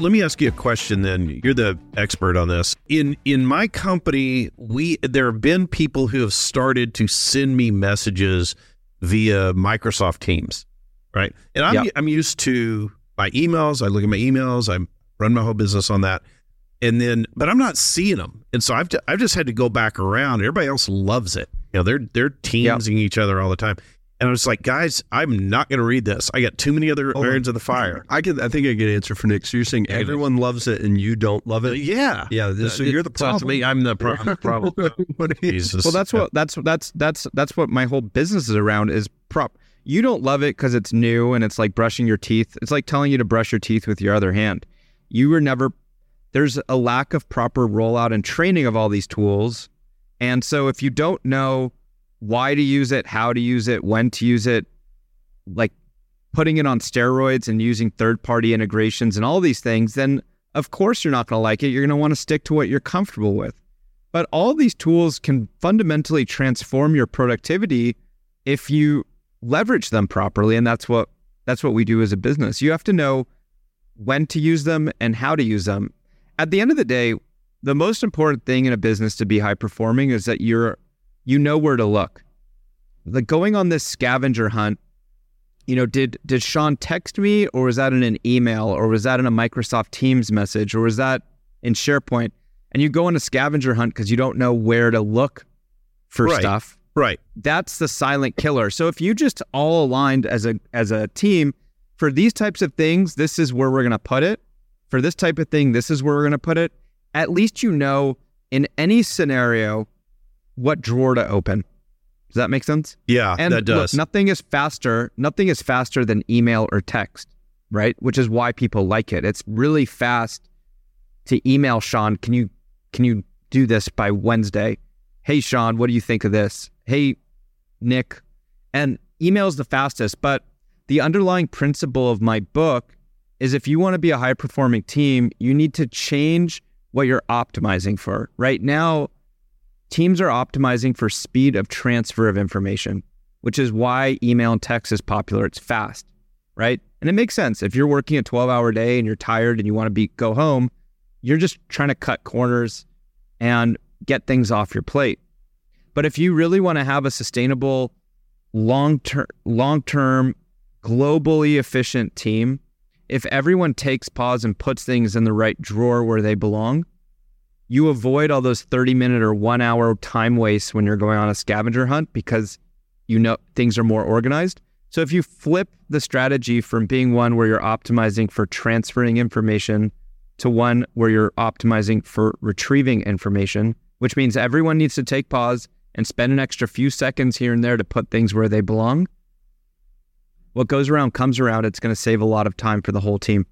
Let me ask you a question then. You're the expert on this. In in my company, we there have been people who have started to send me messages via Microsoft Teams, right? And I'm Yep. I'm used to my emails. I look at my emails. I run my whole business on that. And then but I'm not seeing them. And so I've ju- I've just had to go back around. Everybody else loves it. You know, they're they're teamsing each other all the time. And I was like, guys, I'm not going to read this. I got too many other Hold on. irons in the fire. I can. I think I get an answer for Nick. So you're saying Yeah. everyone loves it and you don't love it? Yeah. Yeah. this- So you're the It's not problem. me. I'm the, pro- I'm the problem. What do you- Jesus. Well, that's what that's that's that's that's what my whole business is around is prop. You don't love it because it's new and it's like brushing your teeth. It's like telling you to brush your teeth with your other hand. You were never. There's a lack of proper rollout and training of all these tools, and so if you don't know why to use it, how to use it, when to use it, like putting it on steroids and using third-party integrations and all these things, then of course you're not going to like it. You're going to want to stick to what you're comfortable with. But all these tools can fundamentally transform your productivity if you leverage them properly and that's what that's what we do as a business. You have to know when to use them and how to use them. At the end of the day, the most important thing in a business to be high performing is that you're you know where to look. Like going on this scavenger hunt, you know, did did Shawn text me or was that in an email or was that in a Microsoft Teams message or was that in SharePoint? And you go on a scavenger hunt because you don't know where to look for Right. stuff right. that's the silent killer. So if you just all aligned as a as a team for these types of things, this is where we're going to put it. For this type of thing, this is where we're going to put it. At least you know in any scenario what drawer to open. Does that make sense? Yeah, And that does. Look, nothing is faster. Nothing is faster than email or text, right? Which is why people like it. It's really fast to email Shawn. Can you can you do this by Wednesday? Hey Shawn, what do you think of this? Hey Nick, and email is the fastest. But the underlying principle of my book is if you want to be a high performing team, you need to change what you're optimizing for. Right now, teams are optimizing for speed of transfer of information, which is why email and text is popular. It's fast, right? And it makes sense. If you're working a 12 hour day and you're tired and you want to be go home, you're just trying to cut corners and get things off your plate. But if you really want to have a sustainable, long term, long term, globally efficient team, if everyone takes pause and puts things in the right drawer where they belong, you avoid all those 30 minute or one hour time wastes when you're going on a scavenger hunt because you know things are more organized. So if you flip the strategy from being one where you're optimizing for transferring information to one where you're optimizing for retrieving information, which means everyone needs to take pause and spend an extra few seconds here and there to put things where they belong. What goes around comes around. It's going to save a lot of time for the whole team.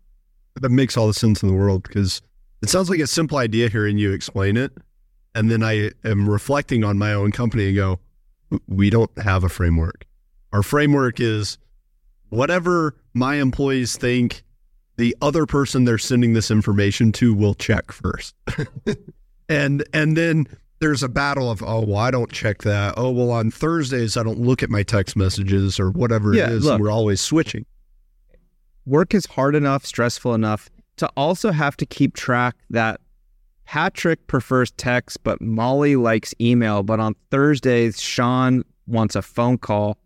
that makes all the sense in the world because it sounds like a simple idea hearing you explain it. And then I am reflecting on my own company and go, we don't have a framework. Our framework is whatever my employees think the other person they're sending this information to will check first. and and then there's a battle of oh well I don't check that. Oh well on Thursdays I don't look at my text messages or whatever Yeah, it is. look. we're always switching. work is hard enough, stressful enough to also have to keep track that Patrick prefers text, but Molly likes email. But on Thursdays, Shawn wants a phone call.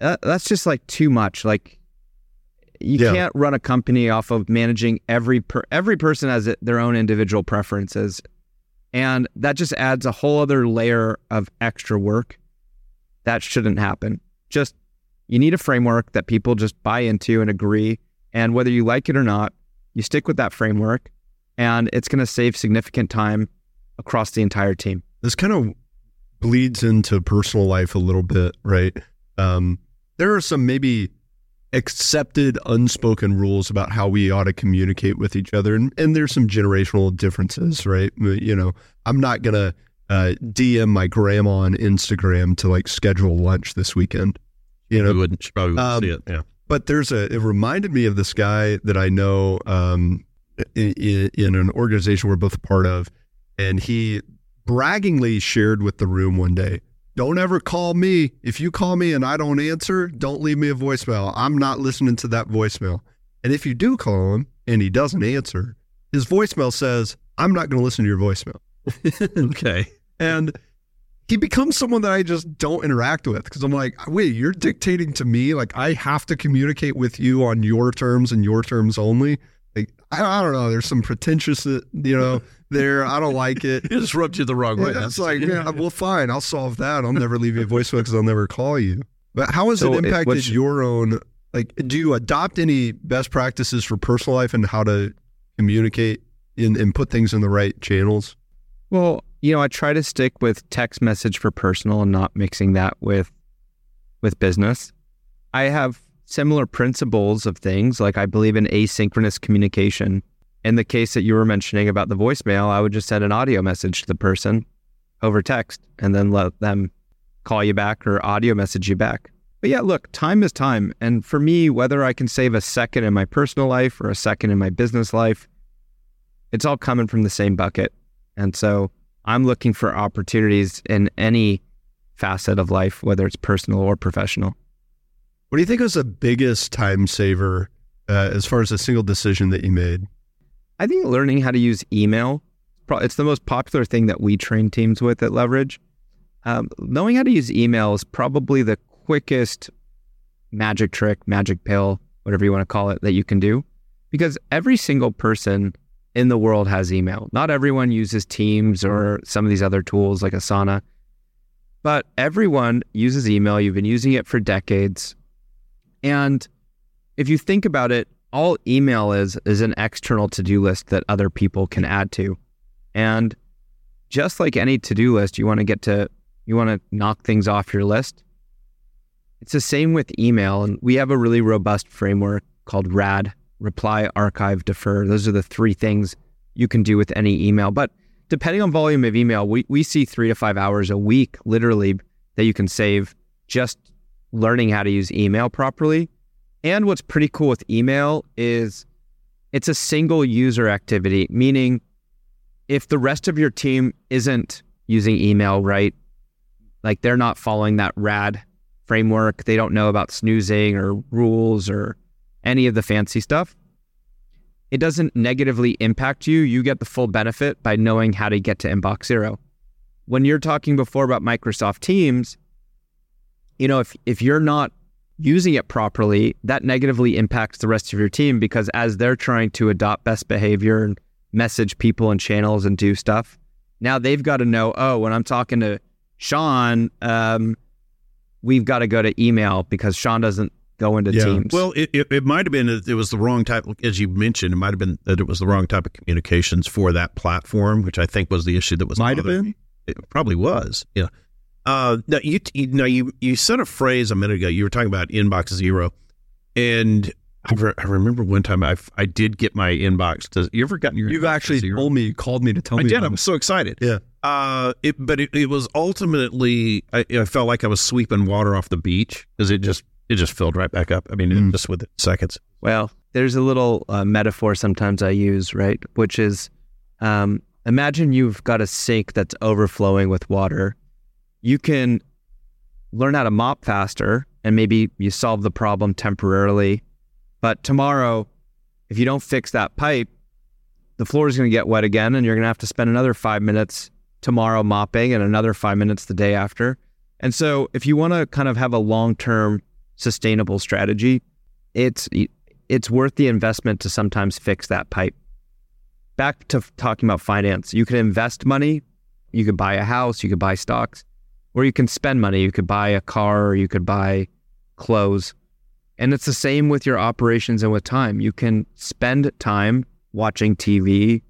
That, that's just like too much. Like you Yeah. can't run a company off of managing every per, every person has their own individual preferences, and that just adds a whole other layer of extra work. That shouldn't happen. Just you need a framework that people just buy into and agree and whether you like it or not, you stick with that framework and it's going to save significant time across the entire team. this kind of bleeds into personal life a little bit, right? Um, there are some maybe accepted unspoken rules about how we ought to communicate with each other and, and there's some generational differences right you know i'm not gonna uh, dm my grandma on instagram to like schedule lunch this weekend you know You wouldn't she probably wouldn't Um, see it. Yeah. But there's a it reminded me of this guy that i know um, in, in an organization we're both a part of and he braggingly shared with the room one day don't ever call me. If you call me and I don't answer, don't leave me a voicemail. I'm not listening to that voicemail. And if you do call him and he doesn't answer, his voicemail says, I'm not going to listen to your voicemail. okay. And he becomes someone that I just don't interact with because I'm like, wait, you're dictating to me. Like, I have to communicate with you on your terms and your terms only. Like, I, I don't know. There's some pretentious, uh, you know, there. I don't like it. It just rubbed you the wrong way. Yeah, That's it's like, yeah, well, fine. I'll solve that. I'll never leave you a voicemail because I'll never call you. But how has So it it- impacted what's- your own? Like, do you adopt any best practices for personal life and how to communicate in, and put things in the right channels? Well, you know, I try to stick with text message for personal and not mixing that with with business. I have similar principles of things, like I believe in asynchronous communication. In the case that you were mentioning about the voicemail, I would just send an audio message to the person over text and then let them call you back or audio message you back. But yeah, look, time is time. And for me, whether I can save a second in my personal life or a second in my business life, it's all coming from the same bucket. And so I'm looking for opportunities in any facet of life, whether it's personal or professional. What do you think was the biggest time saver uh, as far as a single decision that you made? I think learning how to use email. It's the most popular thing that we train teams with at Leverage. Um, knowing how to use email is probably the quickest magic trick, magic pill, whatever you want to call it, that you can do. Because every single person in the world has email. Not everyone uses Teams or some of these other tools like Asana, but everyone uses email. You've been using it for decades. And if you think about it, all email is is an external to-do list that other people can add to. And just like any to-do list, you want to get to you want to knock things off your list. It's the same with email and we have a really robust framework called RAD, reply, archive, defer. Those are the three things you can do with any email. But depending on volume of email, we, we see three to five hours a week, literally, that you can save just learning how to use email properly. And what's pretty cool with email is it's a single user activity, meaning if the rest of your team isn't using email right, like they're not following that RAD framework, they don't know about snoozing or rules or any of the fancy stuff, it doesn't negatively impact you. You get the full benefit by knowing how to get to inbox zero. When you're talking before about Microsoft Teams, you know, if if you're not using it properly, that negatively impacts the rest of your team because as they're trying to adopt best behavior and message people and channels and do stuff, now they've got to know, oh, when I'm talking to Shawn, um, we've got to go to email because Shawn doesn't go into Yeah. Teams. Well, it, it, it might have been that it was the wrong type, as you mentioned, it might have been that it was the wrong type of communications for that platform, which I think was the issue that was Might have been. me. It probably was. Yeah. Uh, now you, you know, you, you said a phrase a minute ago. You were talking about inbox zero, and I, re- I remember one time I, I did get my inbox. To, you ever gotten your? You've inbox actually zero? told me, you called me to tell I me. I did. about I was so excited. Yeah. Uh, it, but it, it was ultimately I, I felt like I was sweeping water off the beach because it just it just filled right back up. I mean, Mm. just with seconds. Well, there's a little uh, metaphor sometimes I use, right? Which is um, imagine you've got a sink that's overflowing with water. You can learn how to mop faster and maybe you solve the problem temporarily. But tomorrow, if you don't fix that pipe, the floor is going to get wet again and you're going to have to spend another five minutes tomorrow mopping and another five minutes the day after. And so, if you want to kind of have a long term sustainable strategy, it's it's worth the investment to sometimes fix that pipe. Back to talking about finance, you can invest money, you could buy a house, you could buy stocks, or you can spend money, you could buy a car, or you could buy clothes. And it's the same with your operations and with time. You can spend time watching TV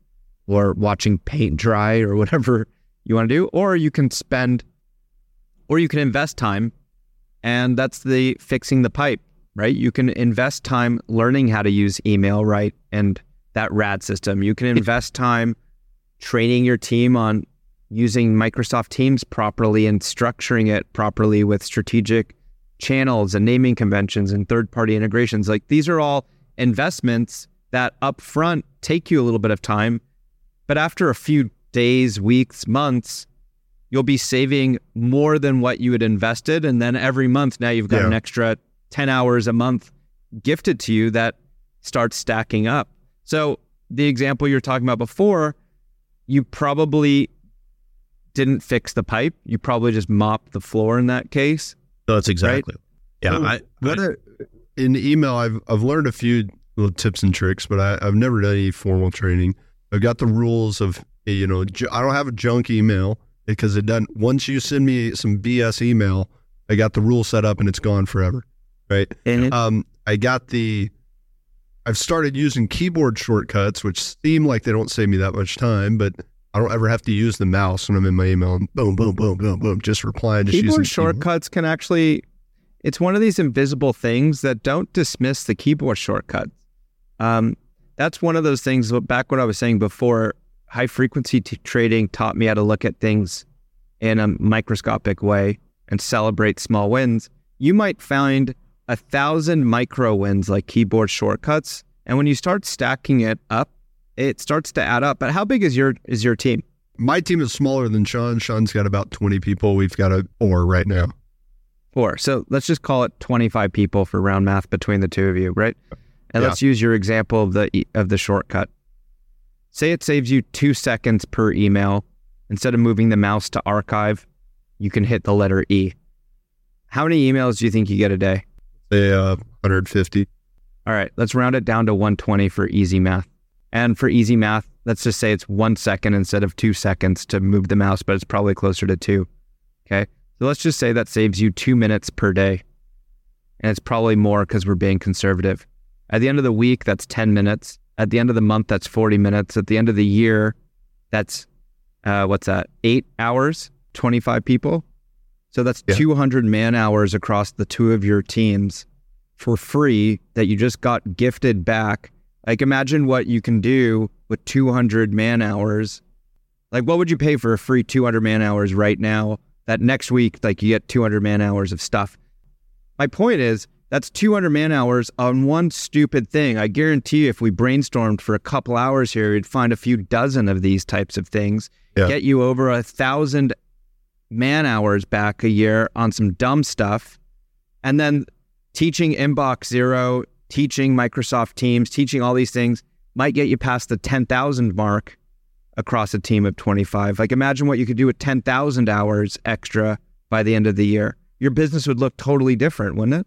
or watching paint dry or whatever you want to do, or you can spend, or you can invest time, and that's the fixing the pipe right? You can invest time learning how to use email, right? And that RAD system. You can invest time training your team on using Microsoft Teams properly and structuring it properly with strategic channels and naming conventions and third party integrations. Like these are all investments that upfront take you a little bit of time, but after a few days, weeks, months, you'll be saving more than what you had invested. And then every month now you've got Yeah. an extra 10 hours a month gifted to you that starts stacking up. So the example you're talking about before, you probably didn't fix the pipe. You probably just mopped the floor in that case. No, that's exactly. Yeah, oh, So, I, What I- a, in email, I've I've learned a few little tips and tricks, but I, I've never done any formal training. I've got the rules of you know I don't have a junk email because it doesn't. Once you send me some BS email, I got the rule set up and it's gone forever, right? And Um, I got the. I've started using keyboard shortcuts, which seem like they don't save me that much time, but I don't ever have to use the mouse when I'm in my email. And boom, boom, boom, boom, boom, just reply and just keyboard the keyboard. shortcuts can actually it's one of these invisible things that don't dismiss the keyboard shortcuts um, that's one of those things back what i was saying before high frequency t- trading taught me how to look at things in a microscopic way and celebrate small wins you might find a thousand micro wins like keyboard shortcuts and when you start stacking it up it starts to add up but how big is your is your team My team is smaller than Shawn. Shawn's got about 20 people. We've got a four right now. Four. So let's just call it 25 people for round math between the two of you, right? And Yeah. let's use your example of the of the shortcut. Say it saves you two seconds per email. Instead of moving the mouse to archive, you can hit the letter E. How many emails do you think you get a day? Say uh, 150. All right, let's round it down to 120 for easy math. And for easy math, let's just say it's one second instead of two seconds to move the mouse, but it's probably closer to two. Okay. So let's just say that saves you two minutes per day. And it's probably more because we're being conservative. At the end of the week, that's 10 minutes. At the end of the month, that's 40 minutes. At the end of the year, that's uh, what's that? Eight hours, 25 people. So that's Yeah. 200 man hours across the two of your teams for free that you just got gifted back. Like imagine what you can do with 200 man hours. Like what would you pay for a free 200 man hours right now? That next week, like you get 200 man hours of stuff. My point is that's 200 man hours on one stupid thing. I guarantee you, if we brainstormed for a couple hours here, we'd find a few dozen of these types of things. Yeah. Get you over a thousand man hours back a year on some dumb stuff. And then teaching Inbox Zero, teaching Microsoft Teams, teaching all these things might get you past the 10,000 mark across a team of 25. Like imagine what you could do with 10,000 hours extra by the end of the year. Your business would look totally different, wouldn't it?